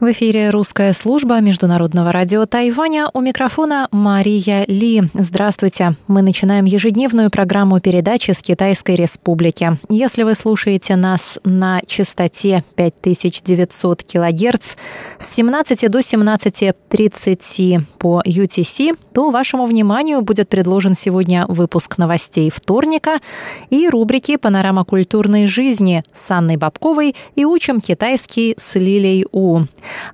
В эфире русская служба Международного радио Тайваня. У микрофона Мария Ли. Здравствуйте. Мы начинаем ежедневную программу передачи с Китайской Республики. Если вы слушаете нас на частоте 5900 кГц с 17 до 17.30 по UTC, то вашему вниманию будет предложен сегодня выпуск новостей вторника и рубрики «Панорама культурной жизни» с Анной Бабковой и «Учим китайский» с Лилей У.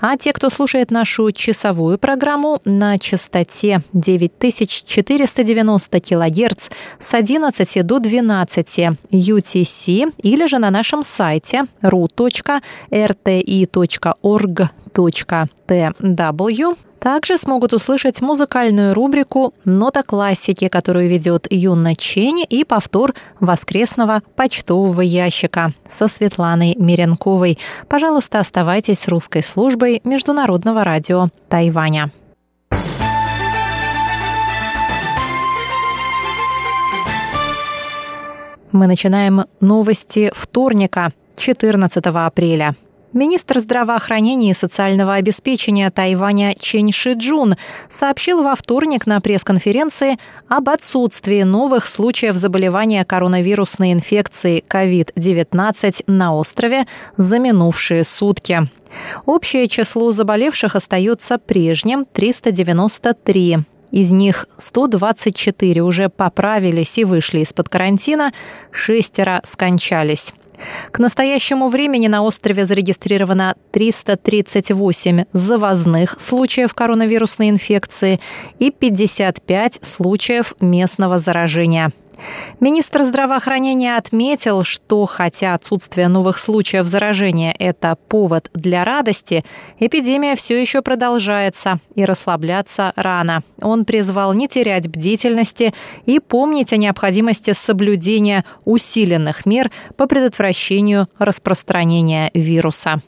А те, кто слушает нашу часовую программу на частоте 9490 кГц с 11 до 12 UTC или же на нашем сайте ru.rti.org.tw также смогут услышать музыкальную рубрику «Нота классики», которую ведет Юна Чень и повтор воскресного почтового ящика со Светланой Миренковой. Пожалуйста, оставайтесь с русской службой Международного радио Тайваня. Мы начинаем новости вторника, 14 апреля. Министр здравоохранения и социального обеспечения Тайваня Чен Шиджун сообщил во вторник на пресс-конференции об отсутствии новых случаев заболевания коронавирусной инфекцией COVID-19 на острове за минувшие сутки. Общее число заболевших остается прежним – 393. Из них 124 уже поправились и вышли из-под карантина, шестеро скончались. К настоящему времени на острове зарегистрировано 338 завозных случаев коронавирусной инфекции и 55 случаев местного заражения. Министр здравоохранения отметил, что хотя отсутствие новых случаев заражения – это повод для радости, эпидемия все еще продолжается и расслабляться рано. Он призвал не терять бдительности и помнить о необходимости соблюдения усиленных мер по предотвращению распространения вируса.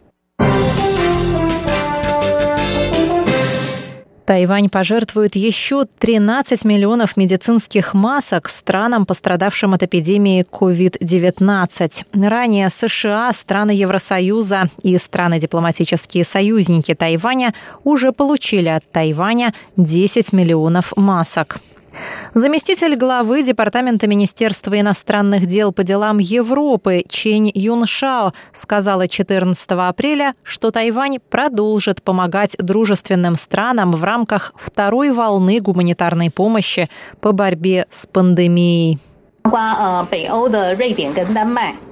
Тайвань пожертвует еще 13 миллионов медицинских масок странам, пострадавшим от эпидемии COVID-19. Ранее США, страны Евросоюза и страны-дипломатические союзники Тайваня уже получили от Тайваня 10 миллионов масок. Заместитель главы Департамента Министерства иностранных дел по делам Европы Чень Юншао сказала 14 апреля, что Тайвань продолжит помогать дружественным странам в рамках второй волны гуманитарной помощи по борьбе с пандемией.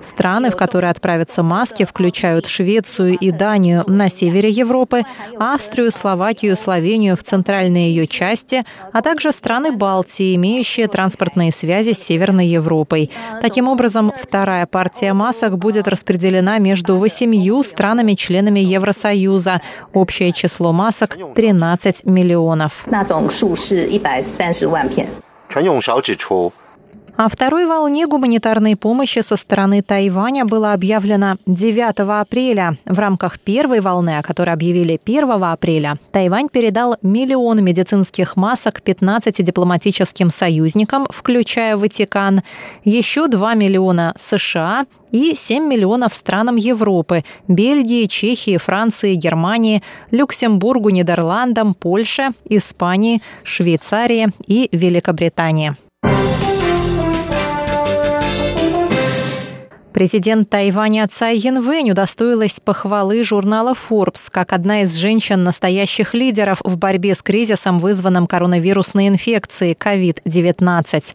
Страны, в которые отправятся маски, включают Швецию и Данию на севере Европы, Австрию, Словакию, Словению в центральной ее части, а также страны Балтии, имеющие транспортные связи с Северной Европой. Таким образом, вторая партия масок будет распределена между восемью странами-членами Евросоюза. Общее число масок – 13 миллионов. 陈永韶指出， О второй волне гуманитарной помощи со стороны Тайваня было объявлено 9 апреля. В рамках первой волны, о которой объявили 1 апреля, Тайвань передал миллион медицинских масок 15 дипломатическим союзникам, включая Ватикан, еще 2 миллиона США и 7 миллионов странам Европы – Бельгии, Чехии, Франции, Германии, Люксембургу, Нидерландам, Польше, Испании, Швейцарии и Великобритании. Президент Тайваня Цай Янвэнь удостоилась похвалы журнала Forbes как одна из женщин-настоящих лидеров в борьбе с кризисом, вызванным коронавирусной инфекцией COVID-19.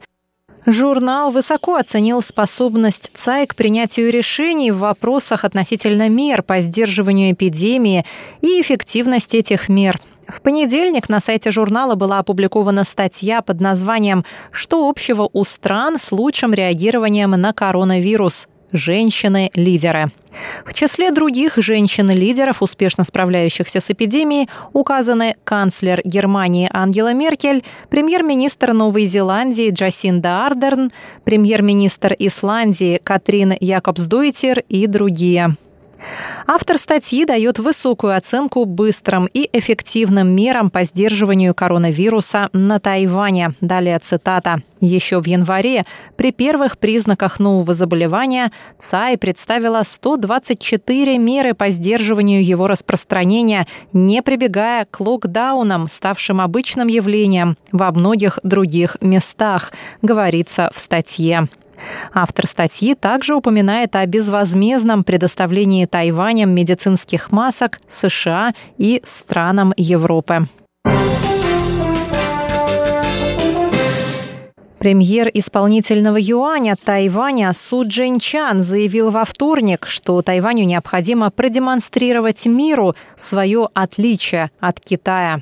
Журнал высоко оценил способность ЦАИ к принятию решений в вопросах относительно мер по сдерживанию эпидемии и эффективность этих мер. В понедельник на сайте журнала была опубликована статья под названием «Что общего у стран с лучшим реагированием на коронавирус? Женщины-лидеры. В числе других женщин-лидеров, успешно справляющихся с эпидемией, указаны канцлер Германии Ангела Меркель, премьер-министр Новой Зеландии Джасинда Ардерн, премьер-министр Исландии Катрин Якобсдоттир и другие. Автор статьи дает высокую оценку быстрым и эффективным мерам по сдерживанию коронавируса на Тайване. Далее цитата. Еще в январе при первых признаках нового заболевания ЦАИ представила 124 меры по сдерживанию его распространения, не прибегая к локдаунам, ставшим обычным явлением во многих других местах, говорится в статье. Автор статьи также упоминает о безвозмездном предоставлении Тайванем медицинских масок США и странам Европы. Премьер исполнительного юаня Тайваня Су Чан заявил во вторник, что Тайваню необходимо продемонстрировать миру свое отличие от Китая.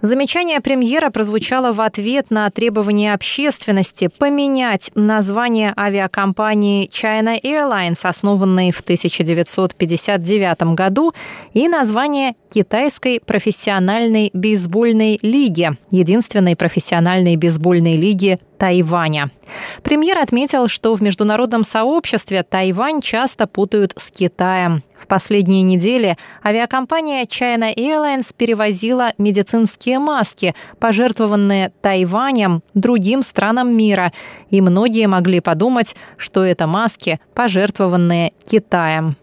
Замечание премьера прозвучало в ответ на требование общественности поменять название авиакомпании China Airlines, основанной в 1959 году, и название Китайской профессиональной бейсбольной лиги, единственной профессиональной бейсбольной лиги Тайваня. Премьер отметил, что в международном сообществе Тайвань часто путают с Китаем. В последние недели авиакомпания China Airlines перевозила медицинские маски, пожертвованные Тайванем другим странам мира, и многие могли подумать, что это маски, пожертвованные Китаем.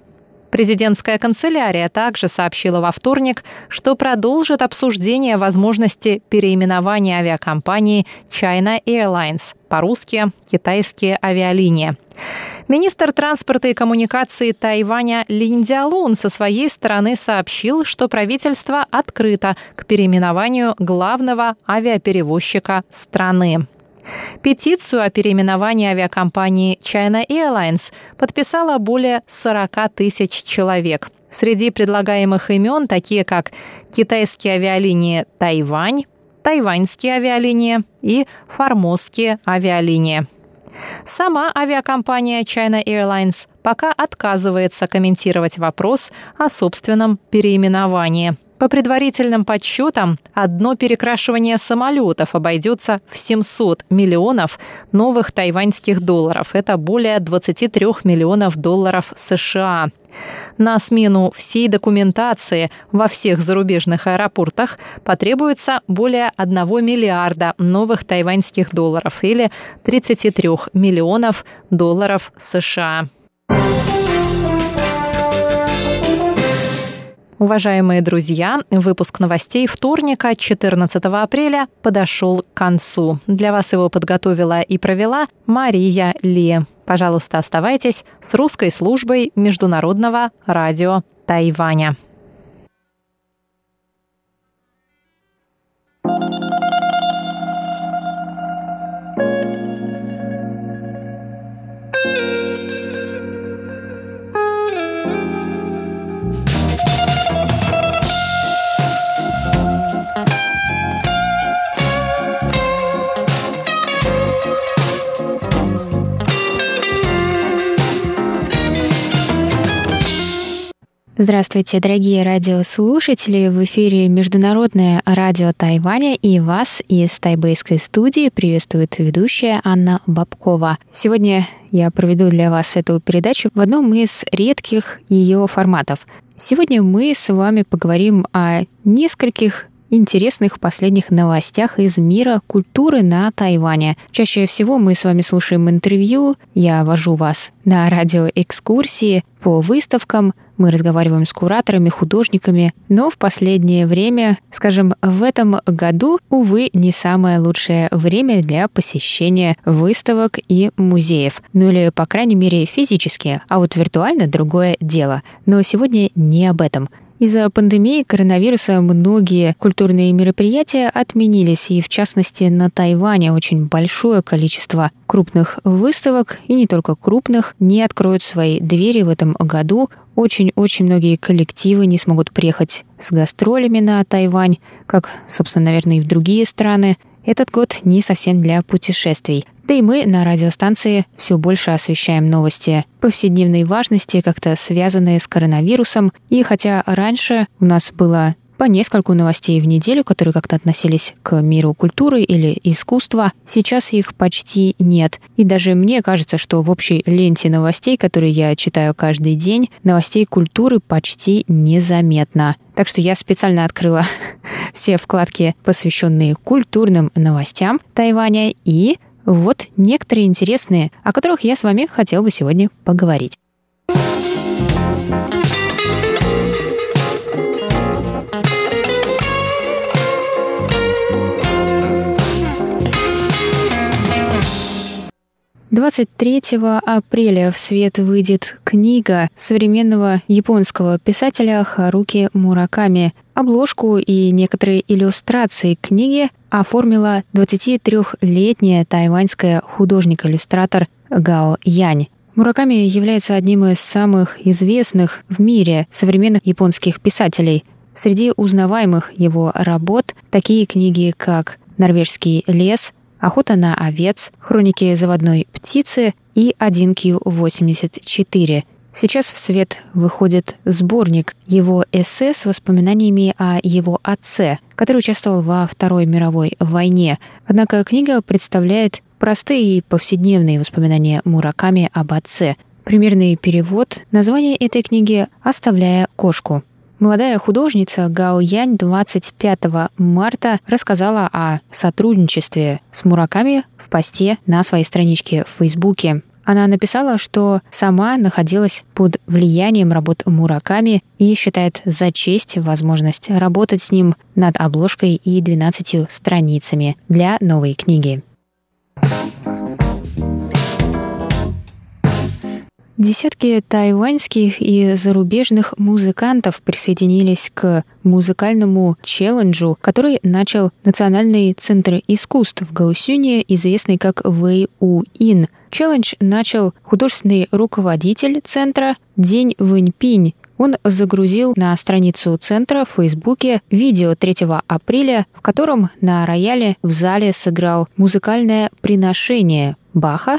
Президентская канцелярия также сообщила во вторник, что продолжит обсуждение возможности переименования авиакомпании China Airlines, по-русски «Китайские авиалинии». Министр транспорта и коммуникации Тайваня Лин Дялун со своей стороны сообщил, что правительство открыто к переименованию главного авиаперевозчика страны. Петицию о переименовании авиакомпании China Airlines подписало более 40 тысяч человек. Среди предлагаемых имен такие как китайские авиалинии «Тайвань», тайваньские авиалинии и формозские авиалинии. Сама авиакомпания China Airlines пока отказывается комментировать вопрос о собственном переименовании. По предварительным подсчетам, одно перекрашивание самолетов обойдется в 700 миллионов новых тайваньских долларов. Это более 23 миллионов долларов США. На смену всей документации во всех зарубежных аэропортах потребуется более 1 миллиарда новых тайваньских долларов или 33 миллионов долларов США. Уважаемые друзья, выпуск новостей вторника, 14 апреля, подошел к концу. Для вас его подготовила и провела Мария Ли. Пожалуйста, оставайтесь с русской службой Международного радио Тайваня. Здравствуйте, дорогие радиослушатели! В эфире Международное радио Тайваня и вас из тайбэйской студии приветствует ведущая Анна Бабкова. Сегодня я проведу для вас эту передачу в одном из редких ее форматов. Сегодня мы с вами поговорим о нескольких интересных последних новостях из мира культуры на Тайване. Чаще всего мы с вами слушаем интервью, я вожу вас на радиоэкскурсии по выставкам, мы разговариваем с кураторами, художниками, но в последнее время, скажем, в этом году, увы, не самое лучшее время для посещения выставок и музеев. Ну или, по крайней мере, физически, а вот виртуально другое дело. Но сегодня не об этом. Из-за пандемии коронавируса многие культурные мероприятия отменились, и в частности на Тайване очень большое количество крупных выставок, и не только крупных, не откроют свои двери в этом году. Очень-очень многие коллективы не смогут приехать с гастролями на Тайвань, как, собственно, наверное, и в другие страны. Этот год не совсем для путешествий. Да и мы на радиостанции все больше освещаем новости повседневной важности, как-то связанные с коронавирусом. И хотя раньше у нас было по нескольку новостей в неделю, которые как-то относились к миру культуры или искусства. Сейчас их почти нет. И даже мне кажется, что в общей ленте новостей, которые я читаю каждый день, новостей культуры почти незаметно. Так что я специально открыла все вкладки, посвященные культурным новостям Тайваня, и вот некоторые интересные, о которых я с вами хотел бы сегодня поговорить. 23 апреля в свет выйдет книга современного японского писателя Харуки Мураками. Обложку и некоторые иллюстрации книги оформила 23-летняя тайваньская художник-иллюстратор Гао Янь. Мураками является одним из самых известных в мире современных японских писателей. Среди узнаваемых его работ такие книги, как «Норвежский лес», охота на овец, хроники заводной птицы и 1Q84. Сейчас в свет выходит сборник его эссе с воспоминаниями о его отце, который участвовал во Второй мировой войне. Однако книга представляет простые и повседневные воспоминания Мураками об отце. Примерный перевод названия этой книги «Оставляя кошку». Молодая художница Гао Янь 25 марта рассказала о сотрудничестве с Мураками в посте на своей страничке в Фейсбуке. Она написала, что сама находилась под влиянием работ Мураками и считает за честь возможность работать с ним над обложкой и 12 страницами для новой книги. Десятки тайваньских и зарубежных музыкантов присоединились к музыкальному челленджу, который начал Национальный центр искусств в Гаусюне, известный как Вэй У Ин. Челлендж начал художественный руководитель центра День Вэньпинь. Он загрузил на страницу центра в Фейсбуке видео 3 апреля, в котором на рояле в зале сыграл музыкальное приношение Баха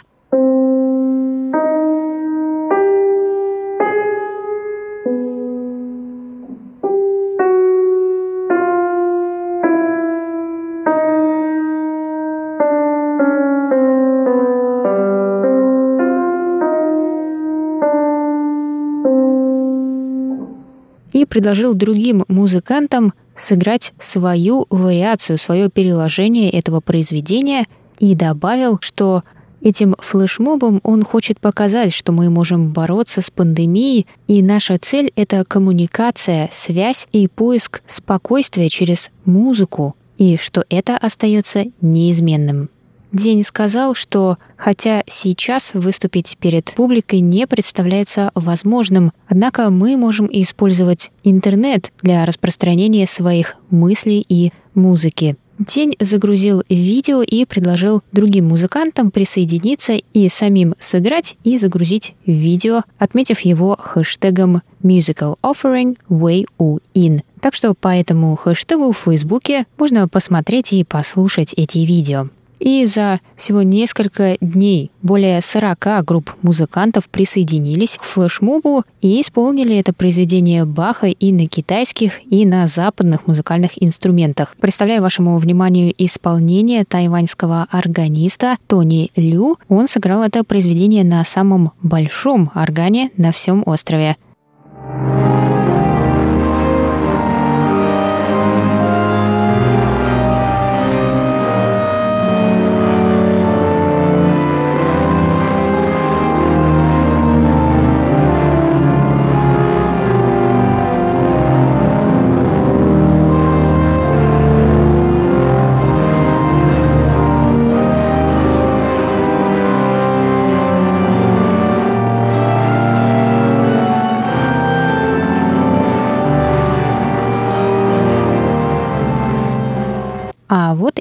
предложил другим музыкантам сыграть свою вариацию, свое переложение этого произведения и добавил, что Этим флешмобом он хочет показать, что мы можем бороться с пандемией, и наша цель — это коммуникация, связь и поиск спокойствия через музыку, и что это остается неизменным. День сказал, что хотя сейчас выступить перед публикой не представляется возможным, однако мы можем использовать интернет для распространения своих мыслей и музыки. День загрузил видео и предложил другим музыкантам присоединиться и самим сыграть и загрузить видео, отметив его хэштегом Musical Offering Way U In. Так что по этому хэштегу в Фейсбуке можно посмотреть и послушать эти видео. И за всего несколько дней более 40 групп музыкантов присоединились к флешмобу и исполнили это произведение Баха и на китайских, и на западных музыкальных инструментах. Представляю вашему вниманию исполнение тайваньского органиста Тони Лю. Он сыграл это произведение на самом большом органе на всем острове.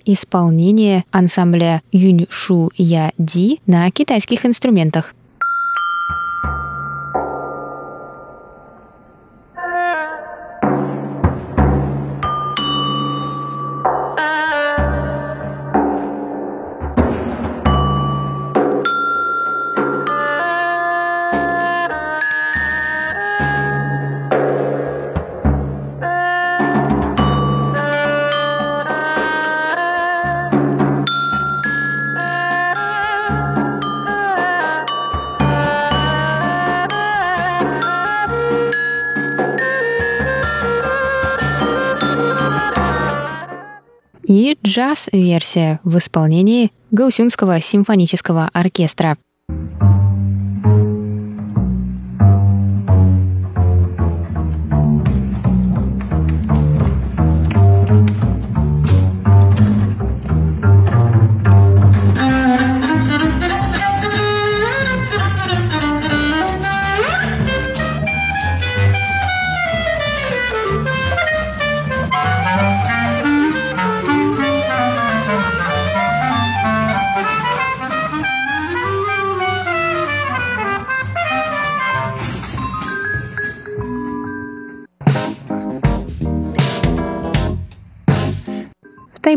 Исполнение ансамбля Юньшу Я Ди на китайских инструментах. И джаз-версия в исполнении Гаусюнского симфонического оркестра.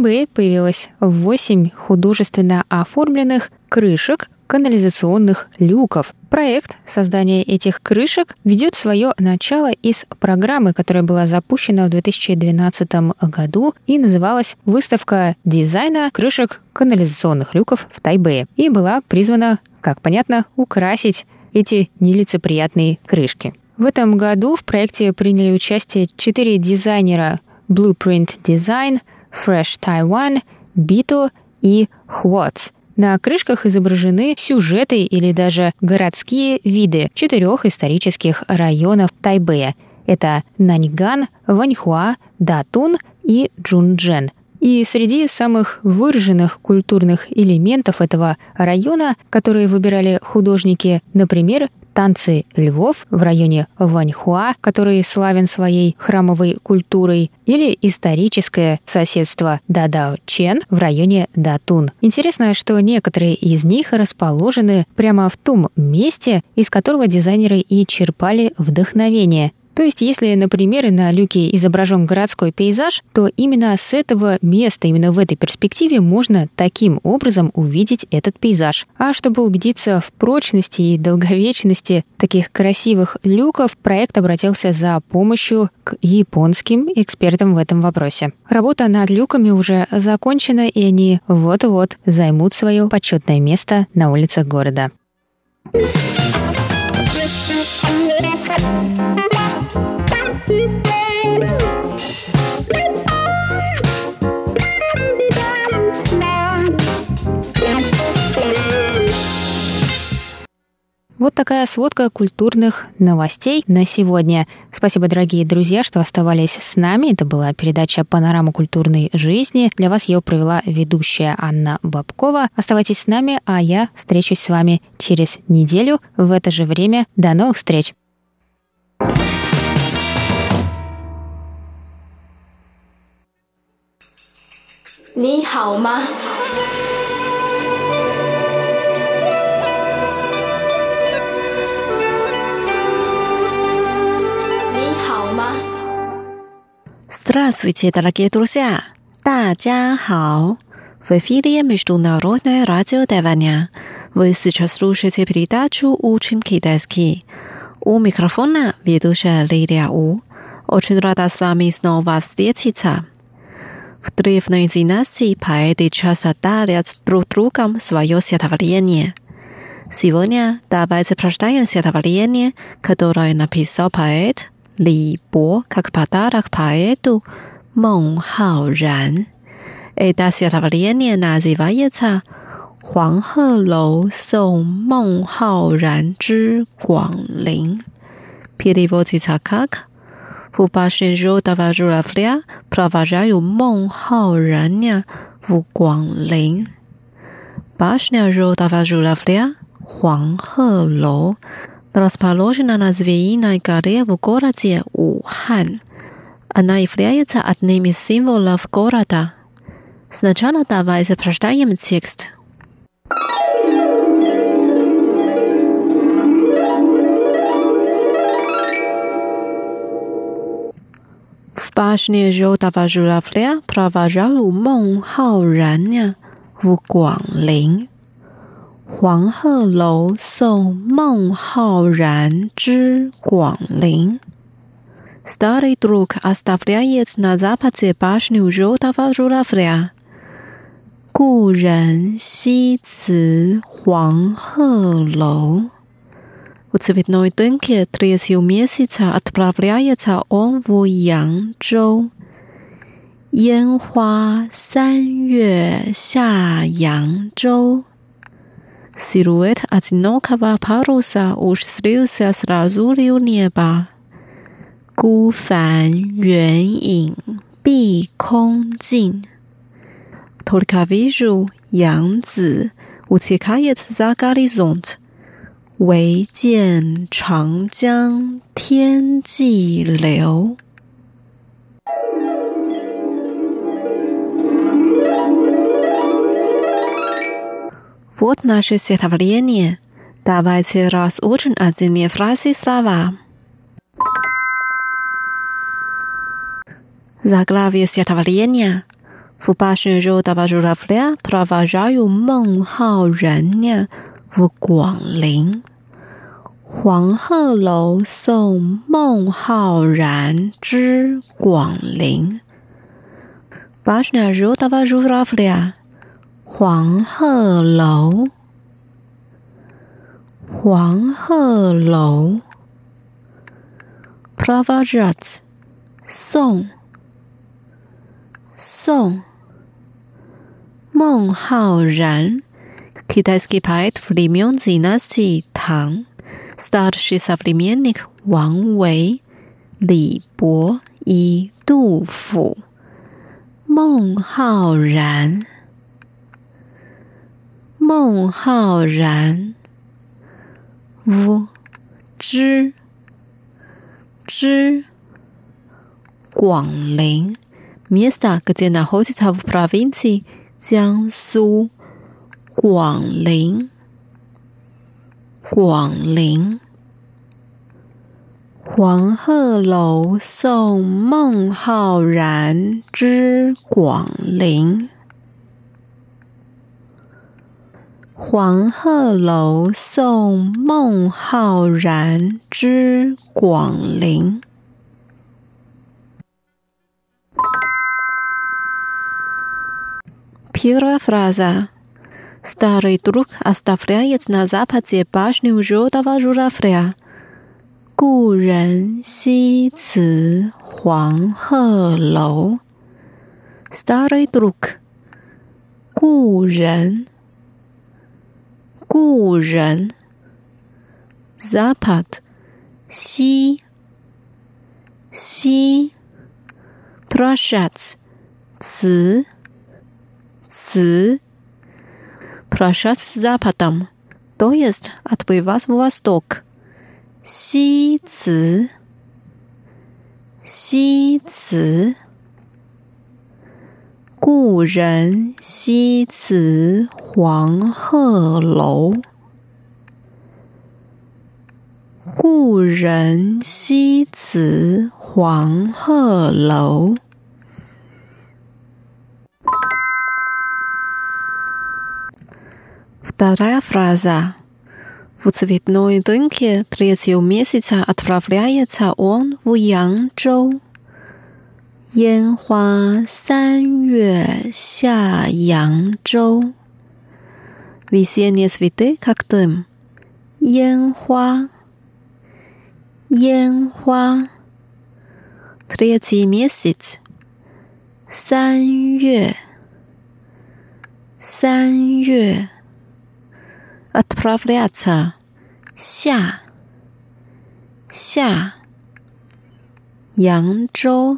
Тайбэе появилось 8 художественно оформленных крышек канализационных люков. Проект создания этих крышек ведет свое начало из программы, которая была запущена в 2012 году и называлась «Выставка дизайна крышек канализационных люков в Тайбэе» и была призвана, как понятно, украсить эти нелицеприятные крышки. В этом году в проекте приняли участие четыре дизайнера Blueprint Design – Fresh Taiwan, Bito и Huots. На крышках изображены сюжеты или даже городские виды четырех исторических районов Тайбэя. Это Наньган, Ваньхуа, Датун и Джунджен. И среди самых выраженных культурных элементов этого района, которые выбирали художники, например, танцы львов в районе Ваньхуа, который славен своей храмовой культурой, или историческое соседство Дадао-Чен в районе Датун. Интересно, что некоторые из них расположены прямо в том месте, из которого дизайнеры и черпали вдохновение. То есть, если, например, на люке изображен городской пейзаж, то именно с этого места, именно в этой перспективе можно таким образом увидеть этот пейзаж. А чтобы убедиться в прочности и долговечности таких красивых люков, проект обратился за помощью к японским экспертам в этом вопросе. Работа над люками уже закончена, и они вот-вот займут свое почетное место на улицах города. Вот такая сводка культурных новостей на сегодня. Спасибо, дорогие друзья, что оставались с нами. Это была передача «Панорама культурной жизни». Для вас ее провела ведущая Анна Бабкова. Оставайтесь с нами, а я встречусь с вами через неделю в это же время. До новых встреч! 你 ？Здравствуйте, дорогие друзья! 大家好! В эфире Международное радио Тайваня. Вы сейчас слушаете передачу «Учим китайский». У микрофона ведущая Лилия У. Очень рада с вами снова встретиться. В древней династии поэты часто дарят друг другом свое стихотворение. Сегодня давайте прочитаем стихотворение, которое написал поэт – 李勃卡克帕达拉克帕耶度，孟浩然。诶，达西阿达瓦列涅纳西瓦耶查，黄鹤楼送孟浩然之广陵。菩提波吉查卡卡，五八十六达瓦朱拉弗列，普拉法扎有孟浩然呀，赴广陵。八十六达瓦朱拉弗列，黄鹤楼。Расположена на Звеиной горе в городе Ухан. Она является одним из символов города. Сначала давайте прочитаем текст. В башне желтого журавля провожал Мэн Хао Раня в Гуанлин. 黄鹤楼送孟浩然之广陵。Старый друг оставляет на западе башню желтого журавля. 故人西辞黄鹤楼。В цветной дымке третьего месяца отправляется он в Янчжоу. 烟花三月下扬州。 Silhouette одинокого паруса устремился сразу в небо. 孤帆远影碧空尽。Только вижу 杨子 утекает за горизонт，唯见长江天际流。 Вот наше стихотворение. Давайте разучим отдельные фразы слова. Заглавие стихотворения. В башню желтого журавля провожаю 孟浩然呀в 广陵。黄鹤楼送孟浩然之广陵。Башня желтого журавля。 黄鹤楼，黄鹤楼。Pravajat，宋，宋。孟浩然，Kitaiski Pait Flimion Zinasti 唐，Start Shis of Limionik 王维，李博一杜甫，孟浩然。孟浩然。五知知广陵，Mista g z i n a h o s i t a v Province，江苏广陵，广陵。黄鹤楼送孟浩然之广陵。黄鹤楼送孟浩然之广陵。Первая фраза. Старый друг оставляет на западе башню желтого журавля. 故人西辞黄鹤楼。Старый друг. 故人。 故人，Zapad，西西，Prashats，词词，Prashats Zapadam，to jest odbywać w wostok，西词西词。 故人西辞黄鹤楼。故人西辞黄鹤楼。Вторая фраза. В цветной дымке третьего месяца отправляется он в Янчжоу. 烟花三月下扬州，весенние цветы как дым。烟花，烟花。Третий месяц，三月，三月。Отправляться，下，下。扬州。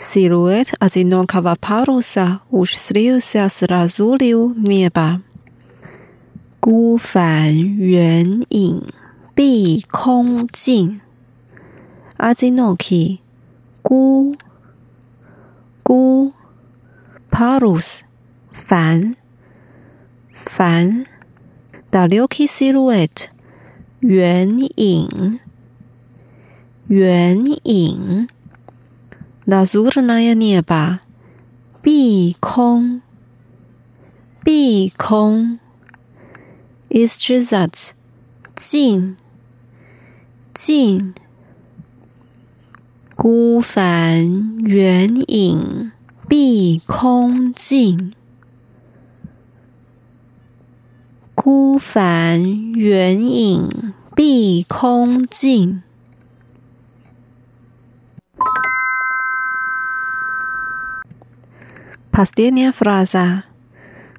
Silhouette a zinon kava parusa u shriusia srazuli nieba。孤帆远影碧空尽。A zinoki gu gu parus fan fan da lioki silhouette。远影，远影。那苏的那样念吧，碧空，碧空，是这字，静，静，孤帆远影。碧空尽，孤帆远影。碧空尽。Kastenia frasa: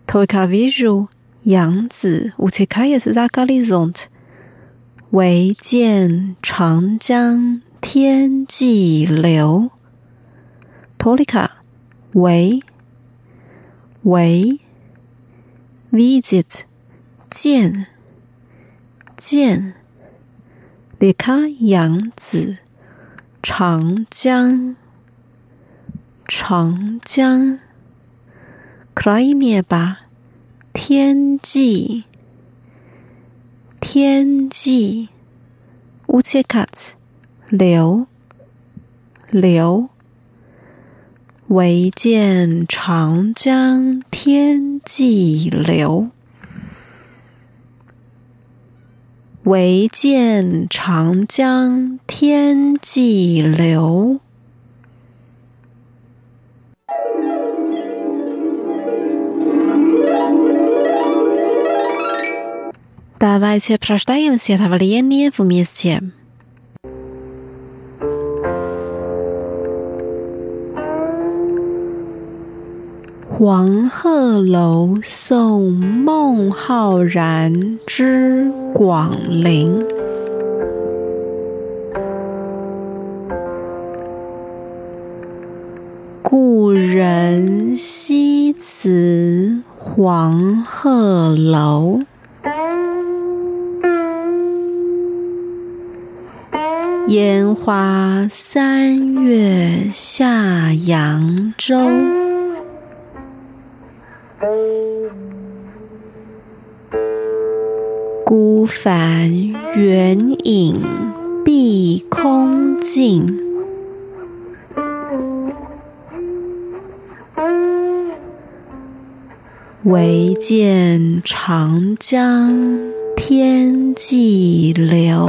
toy ka vizu yang zi uti kaya zaka lizont, wei jian 际流 tian ji liu, toli ka, 唯，唯 visit jian jian, li ka yang zi chang jiang. Cry me 吧，天际，天际，乌切卡兹，流，流，唯见长江天际流，唯见长江天际流。Давайте прочитаем стихотворение вместе. 黄鹤楼送孟浩然之广陵，故人西辞黄鹤楼。 烟花三月下扬州，孤帆远影碧空尽，唯见长江天际流。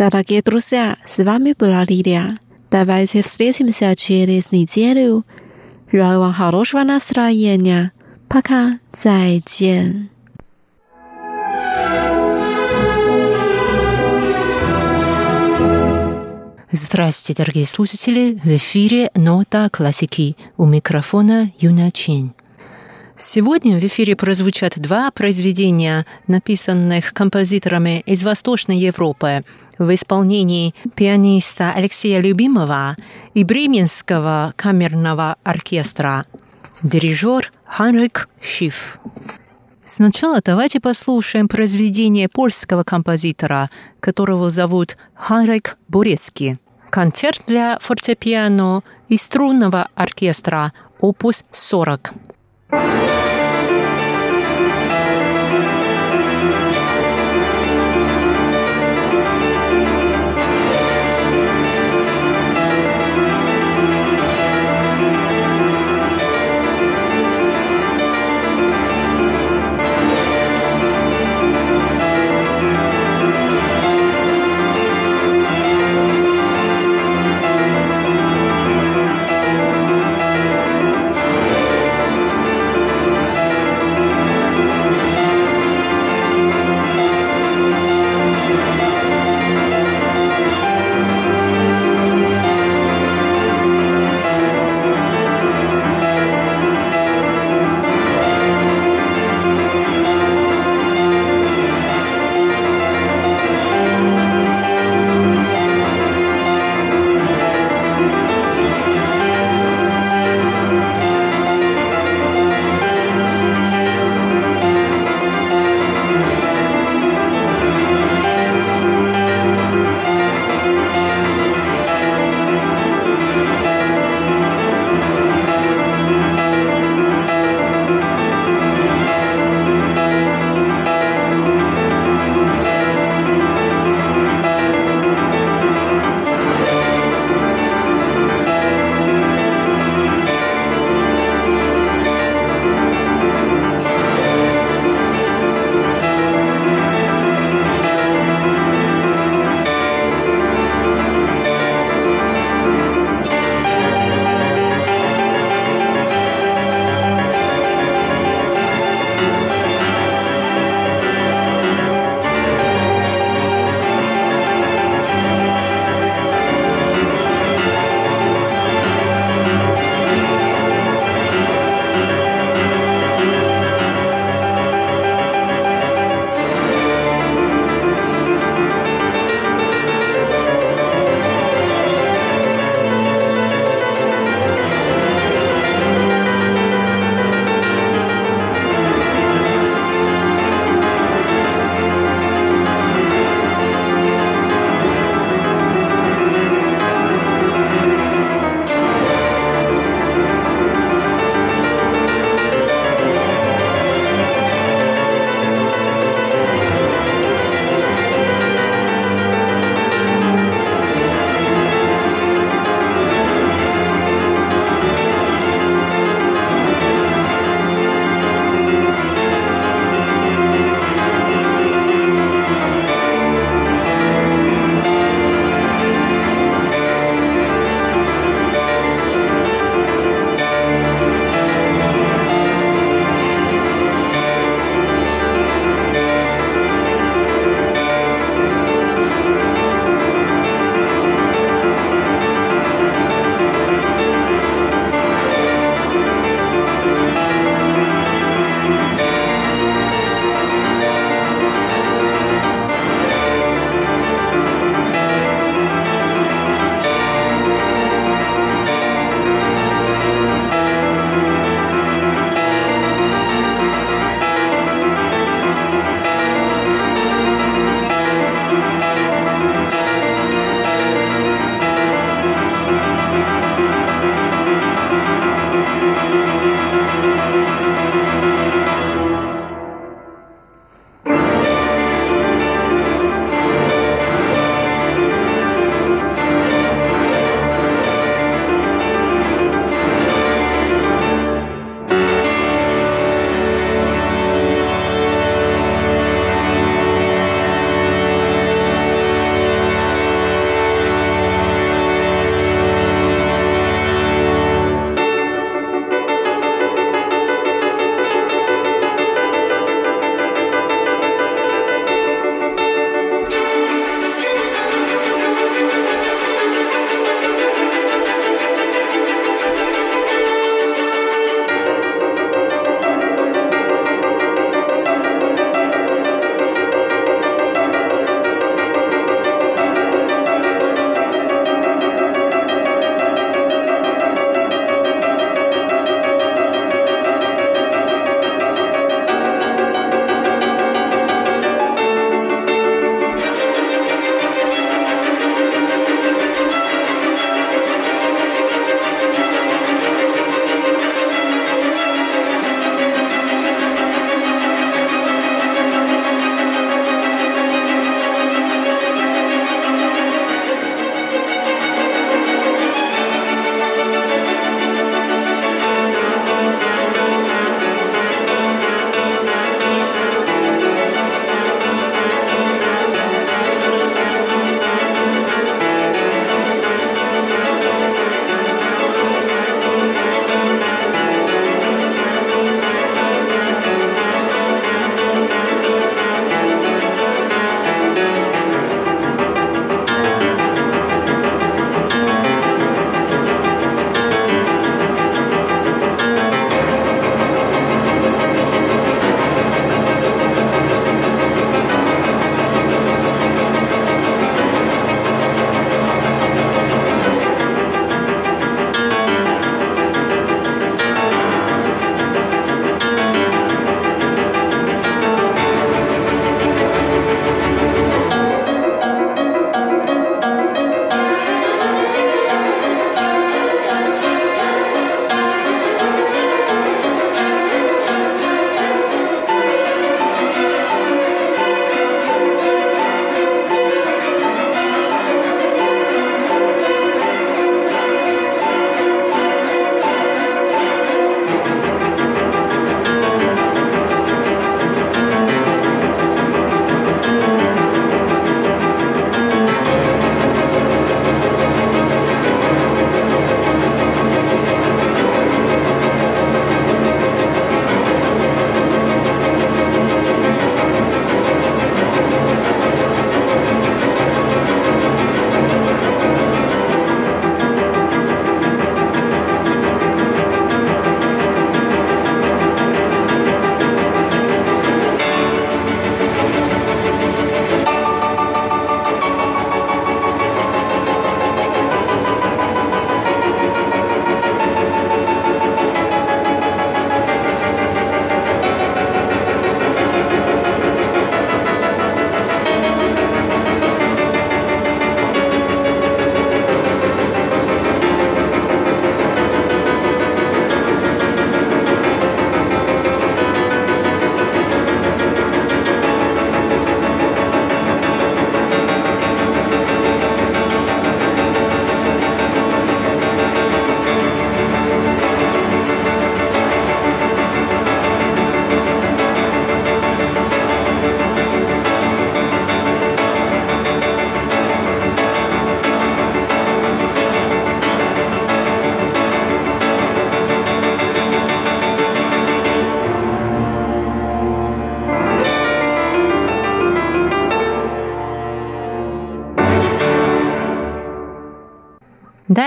Дорогие друзья, с вами была Лилия. Давайте встретимся через неделю. Желаю вам хорошего настроения. Пока, 再见。Здравствуйте, дорогие слушатели! В эфире «Нота классики» у микрофона Юна Чин. Сегодня в эфире прозвучат два произведения, написанных композиторами из Восточной Европы в исполнении пианиста Алексея Любимова и Бременского камерного оркестра. Дирижер Ханрик Шиф. Сначала давайте послушаем произведение польского композитора, которого зовут Ханрик Бурецкий. Концерт для фортепиано и струнного оркестра, опус 40. Thank you.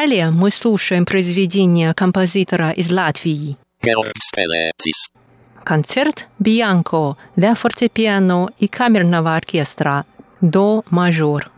Далее мы слушаем произведение композитора из Латвии. Концерт «Бианко» для фортепиано и камерного оркестра «До мажор».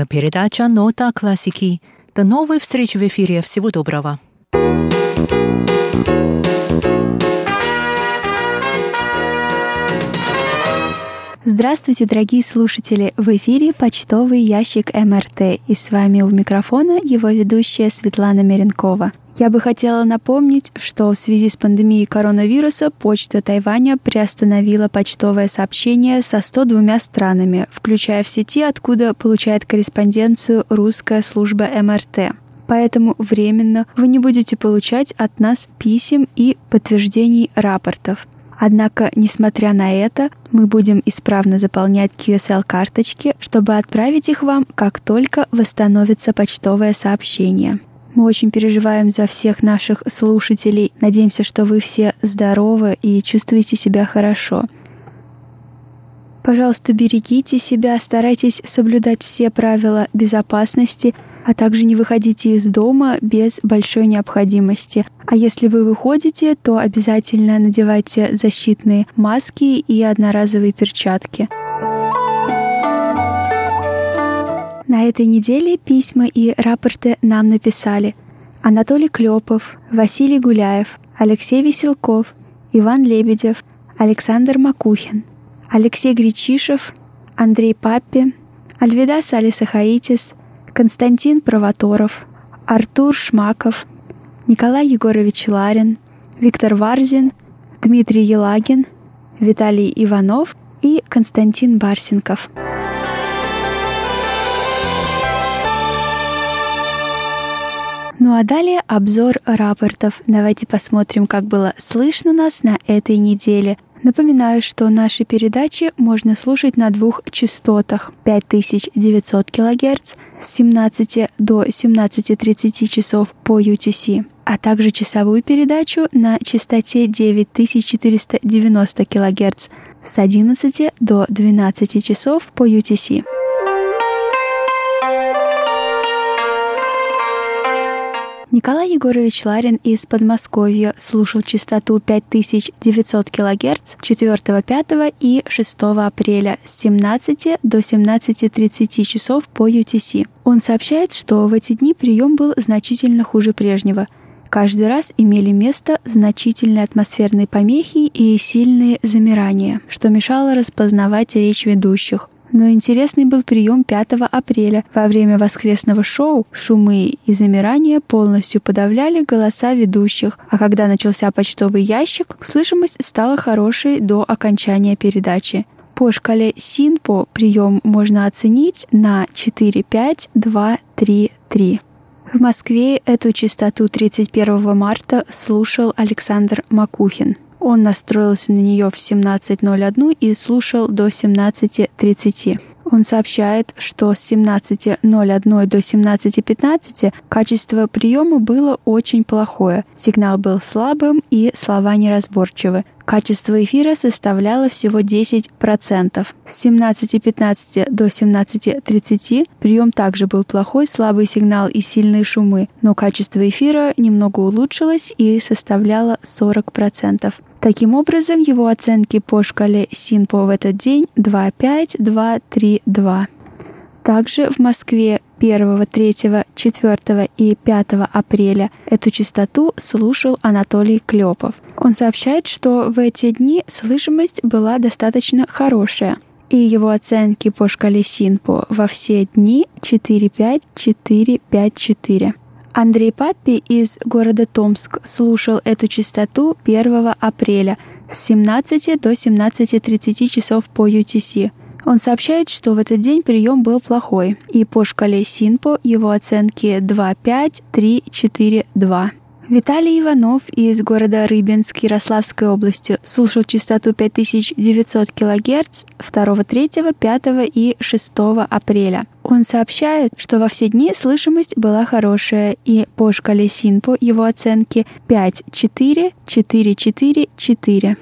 Была передача «Нота классики». До новой встречи в эфире. Всего доброго. Здравствуйте, дорогие слушатели! В эфире почтовый ящик МРТ, и с вами у микрофона его ведущая Светлана Меренкова. Я бы хотела напомнить, что в связи с пандемией коронавируса почта Тайваня приостановила почтовое сообщение со 102 странами, включая все те, откуда получает корреспонденцию русская служба МРТ. Поэтому временно вы не будете получать от нас писем и подтверждений рапортов. Однако, несмотря на это, мы будем исправно заполнять QSL-карточки, чтобы отправить их вам, как только восстановится почтовое сообщение. Мы очень переживаем за всех наших слушателей. Надеемся, что вы все здоровы и чувствуете себя хорошо. Пожалуйста, берегите себя, старайтесь соблюдать все правила безопасности – а также не выходите из дома без большой необходимости. А если вы выходите, то обязательно надевайте защитные маски и одноразовые перчатки. На этой неделе письма и рапорты нам написали Анатолий Клепов, Василий Гуляев, Алексей Веселков, Иван Лебедев, Александр Макухин, Алексей Гречишев, Андрей Паппи, Альвидас Алисахаитис, Константин Провоторов, Артур Шмаков, Николай Егорович Ларин, Виктор Варзин, Дмитрий Елагин, Виталий Иванов и Константин Барсенков. Ну а далее обзор рапортов. Давайте посмотрим, как было слышно нас на этой неделе – Напоминаю, что наши передачи можно слушать на двух частотах 5900 кГц с 17 до 17.30 часов по UTC, а также часовую передачу на частоте 9490 кГц с 11 до 12 часов по UTC. Николай Егорович Ларин из Подмосковья слушал частоту 5900 кГц 4, 5 и 6 апреля с 17 до 17.30 часов по UTC. Он сообщает, что в эти дни прием был значительно хуже прежнего. Каждый раз имели место значительные атмосферные помехи и сильные замирания, что мешало распознавать речь ведущих. Но интересный был прием 5 апреля. Во время воскресного шоу шумы и замирания полностью подавляли голоса ведущих, а когда начался почтовый ящик, слышимость стала хорошей до окончания передачи. По шкале СИНПО прием можно оценить на 4, 5, 2, 3, 3. В Москве эту частоту 31 марта слушал Александр Макухин. Он настроился на нее в 17.01 и слушал до 17.30. Он сообщает, что с 17.01 до 17.15 качество приема было очень плохое. Сигнал был слабым и слова неразборчивы. Качество эфира составляло всего 10%. С 17.15 до 17.30 прием также был плохой, слабый сигнал и сильные шумы, но качество эфира немного улучшилось и составляло 40%. Таким образом, его оценки по шкале СИНПО в этот день 2,5, 2, 3, 2. Также в Москве 1, 3, 4 и 5 апреля эту частоту слушал Анатолий Клепов. Он сообщает, что в эти дни слышимость была достаточно хорошая, и его оценки по шкале СИНПО во все дни 4,5, 4, 5, 4. Андрей Паппи из города Томск слушал эту частоту 1 апреля с 17 до 17.30 часов по UTC. Он сообщает, что в этот день прием был плохой, и по шкале СИНПО его оценки 2,5, 3, 4, 2. Виталий Иванов из города Рыбинск Ярославской области слушал частоту 5900 кГц 2, 3, 5 и 6 апреля. Он сообщает, что во все дни слышимость была хорошая, и по шкале СИНПО его оценки 5, 4, 4, 4, 4.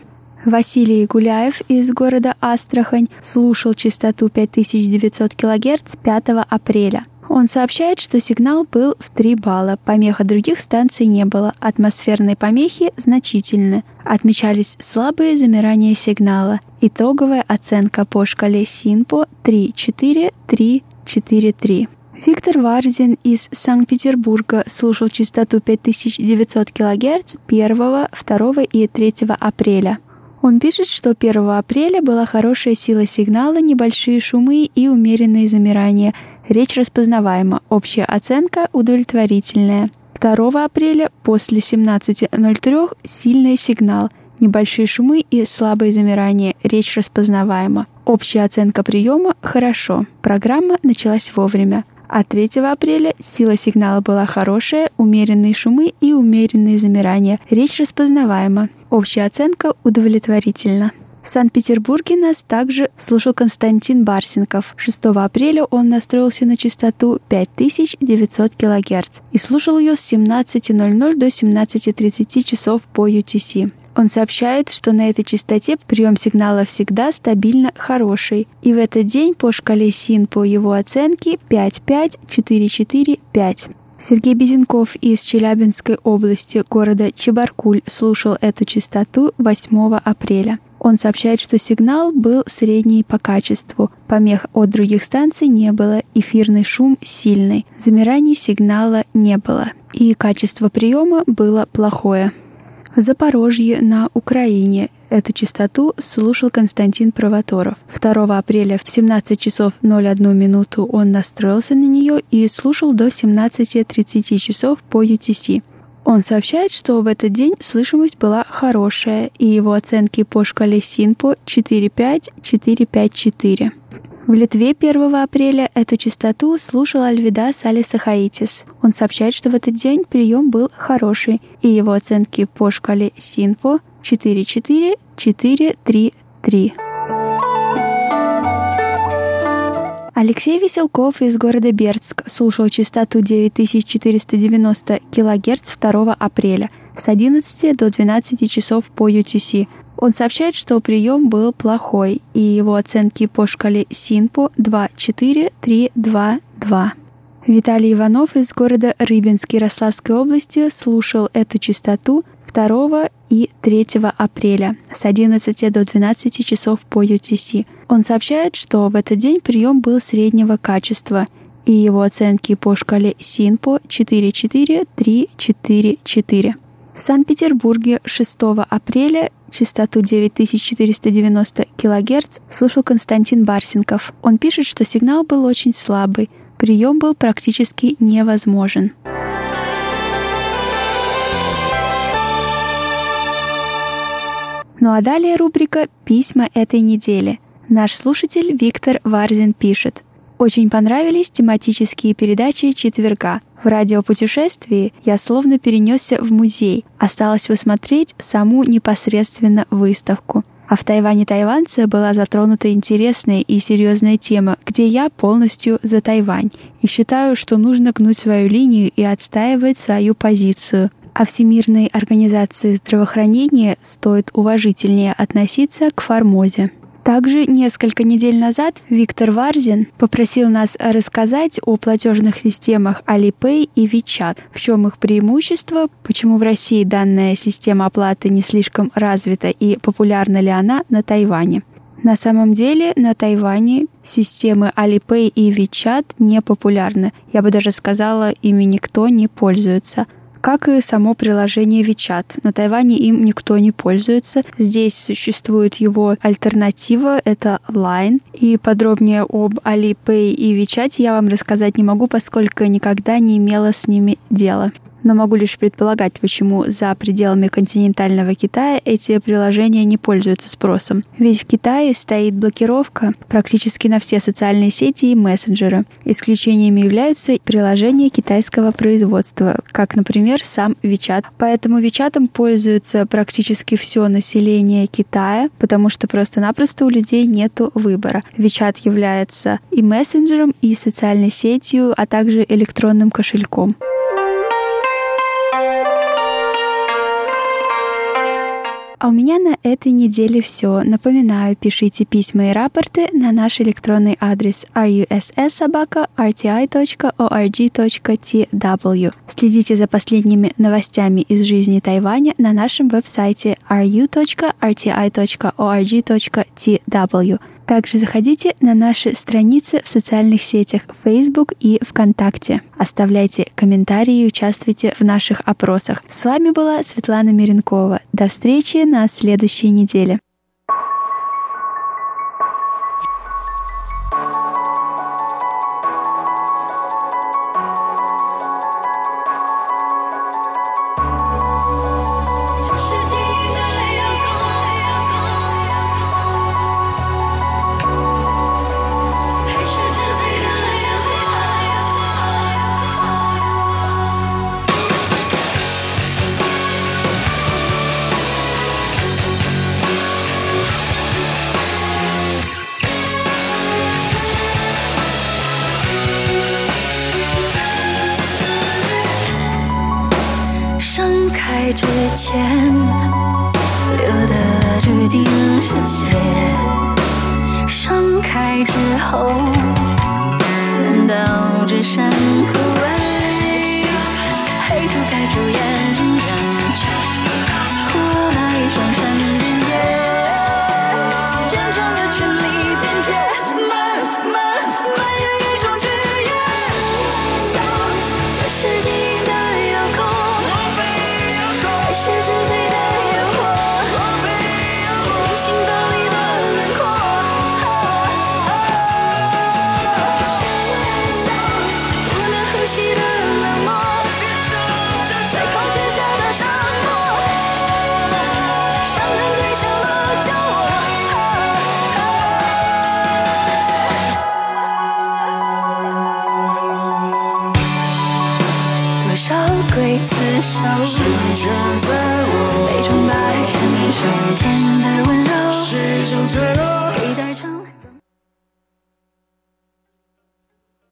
Василий Гуляев из города Астрахань слушал частоту 5900 кГц 5 апреля. Он сообщает, что сигнал был в 3 балла, помех от других станций не было, атмосферные помехи значительны. Отмечались слабые замирания сигнала. Итоговая оценка по шкале СИНПО 3-4, 3 4-3. Виктор Варзин из Санкт-Петербурга слушал частоту 5900 кГц 1, 2 и 3 апреля. Он пишет, что 1 апреля была хорошая сила сигнала, небольшие шумы и умеренные замирания. Речь распознаваема, общая оценка удовлетворительная. 2 апреля после 17.03 сильный сигнал, небольшие шумы и слабые замирания. Речь распознаваема. Общая оценка приема – хорошо. Программа началась вовремя. А 3 апреля сила сигнала была хорошая, умеренные шумы и умеренные замирания. Речь распознаваема. Общая оценка удовлетворительна. В Санкт-Петербурге нас также слушал Константин Барсенков. 6 апреля он настроился на частоту 5900 кГц и слушал ее с 17.00 до 17.30 часов по UTC. Он сообщает, что на этой частоте прием сигнала всегда стабильно хороший, и в этот день по шкале СИН по его оценке 5-5-4-4-5. Сергей Безенков из Челябинской области города Чебаркуль слушал эту частоту 8 апреля. Он сообщает, что сигнал был средний по качеству, помех от других станций не было, эфирный шум сильный, замираний сигнала не было, и качество приема было плохое. В Запорожье на Украине эту частоту слушал Константин Провоторов. 2 апреля в 17 часов 01 минуту он настроился на нее и слушал до 17.30 часов по UTC. Он сообщает, что в этот день слышимость была хорошая, и его оценки по шкале СИНПО 4.5-4.5-4. В Литве 1 апреля эту частоту слушал Альвидас Алисахаитис. Он сообщает, что в этот день прием был хороший, и его оценки по шкале СИНПО 4-4-4-3-3. Алексей Веселков из города Бердск слушал частоту 9490 кГц 2 апреля с 11 до 12 часов по UTC. Он сообщает, что прием был плохой, и его оценки по шкале СИНПО 2-4-3-2-2. Виталий Иванов из города Рыбинск Ярославской области слушал эту частоту 2 и 3 апреля с 11 до 12 часов по UTC. Он сообщает, что в этот день прием был среднего качества, и его оценки по шкале СИНПО 4-4-3-4-4. В Санкт-Петербурге 6 апреля частоту 9490 кГц слушал Константин Барсенков. Он пишет, что сигнал был очень слабый, прием был практически невозможен. Ну а далее рубрика «Письма этой недели». Наш слушатель Виктор Варзин пишет. Очень понравились тематические передачи четверга. В радиопутешествии я словно перенесся в музей. Осталось посмотреть саму непосредственно выставку. А в Тайване тайванца была затронута интересная и серьезная тема, где я полностью за Тайвань. И считаю, что нужно гнуть свою линию и отстаивать свою позицию. А Всемирной организации здравоохранения стоит уважительнее относиться к Формозе. Также несколько недель назад Виктор Варзин попросил нас рассказать о платежных системах Alipay и WeChat, в чем их преимущество, почему в России данная система оплаты не слишком развита и популярна ли она на Тайване. На самом деле на Тайване системы Alipay и WeChat не популярны. Я бы даже сказала, ими никто не пользуется – как и само приложение WeChat. На Тайване им никто не пользуется. Здесь существует его альтернатива, это Line. И подробнее об Alipay и WeChat я вам рассказать не могу, поскольку никогда не имела с ними дела но могу лишь предполагать, почему за пределами континентального Китая эти приложения не пользуются спросом. Ведь в Китае стоит блокировка практически на все социальные сети и мессенджеры. Исключениями являются приложения китайского производства, как, например, сам WeChat. Поэтому WeChat пользуется практически все население Китая, потому что просто-напросто у людей нет выбора. WeChat является и мессенджером, и социальной сетью, а также электронным кошельком. А у меня на этой неделе все. Напоминаю, пишите письма и рапорты на наш электронный адрес russsobaka.rti.org.tw. Следите за последними новостями из жизни Тайваня на нашем веб-сайте ru.rti.org.tw. Также заходите на наши страницы в социальных сетях Facebook и ВКонтакте. Оставляйте комментарии и участвуйте в наших опросах. С вами была Светлана Миренкова. До встречи на следующей неделе.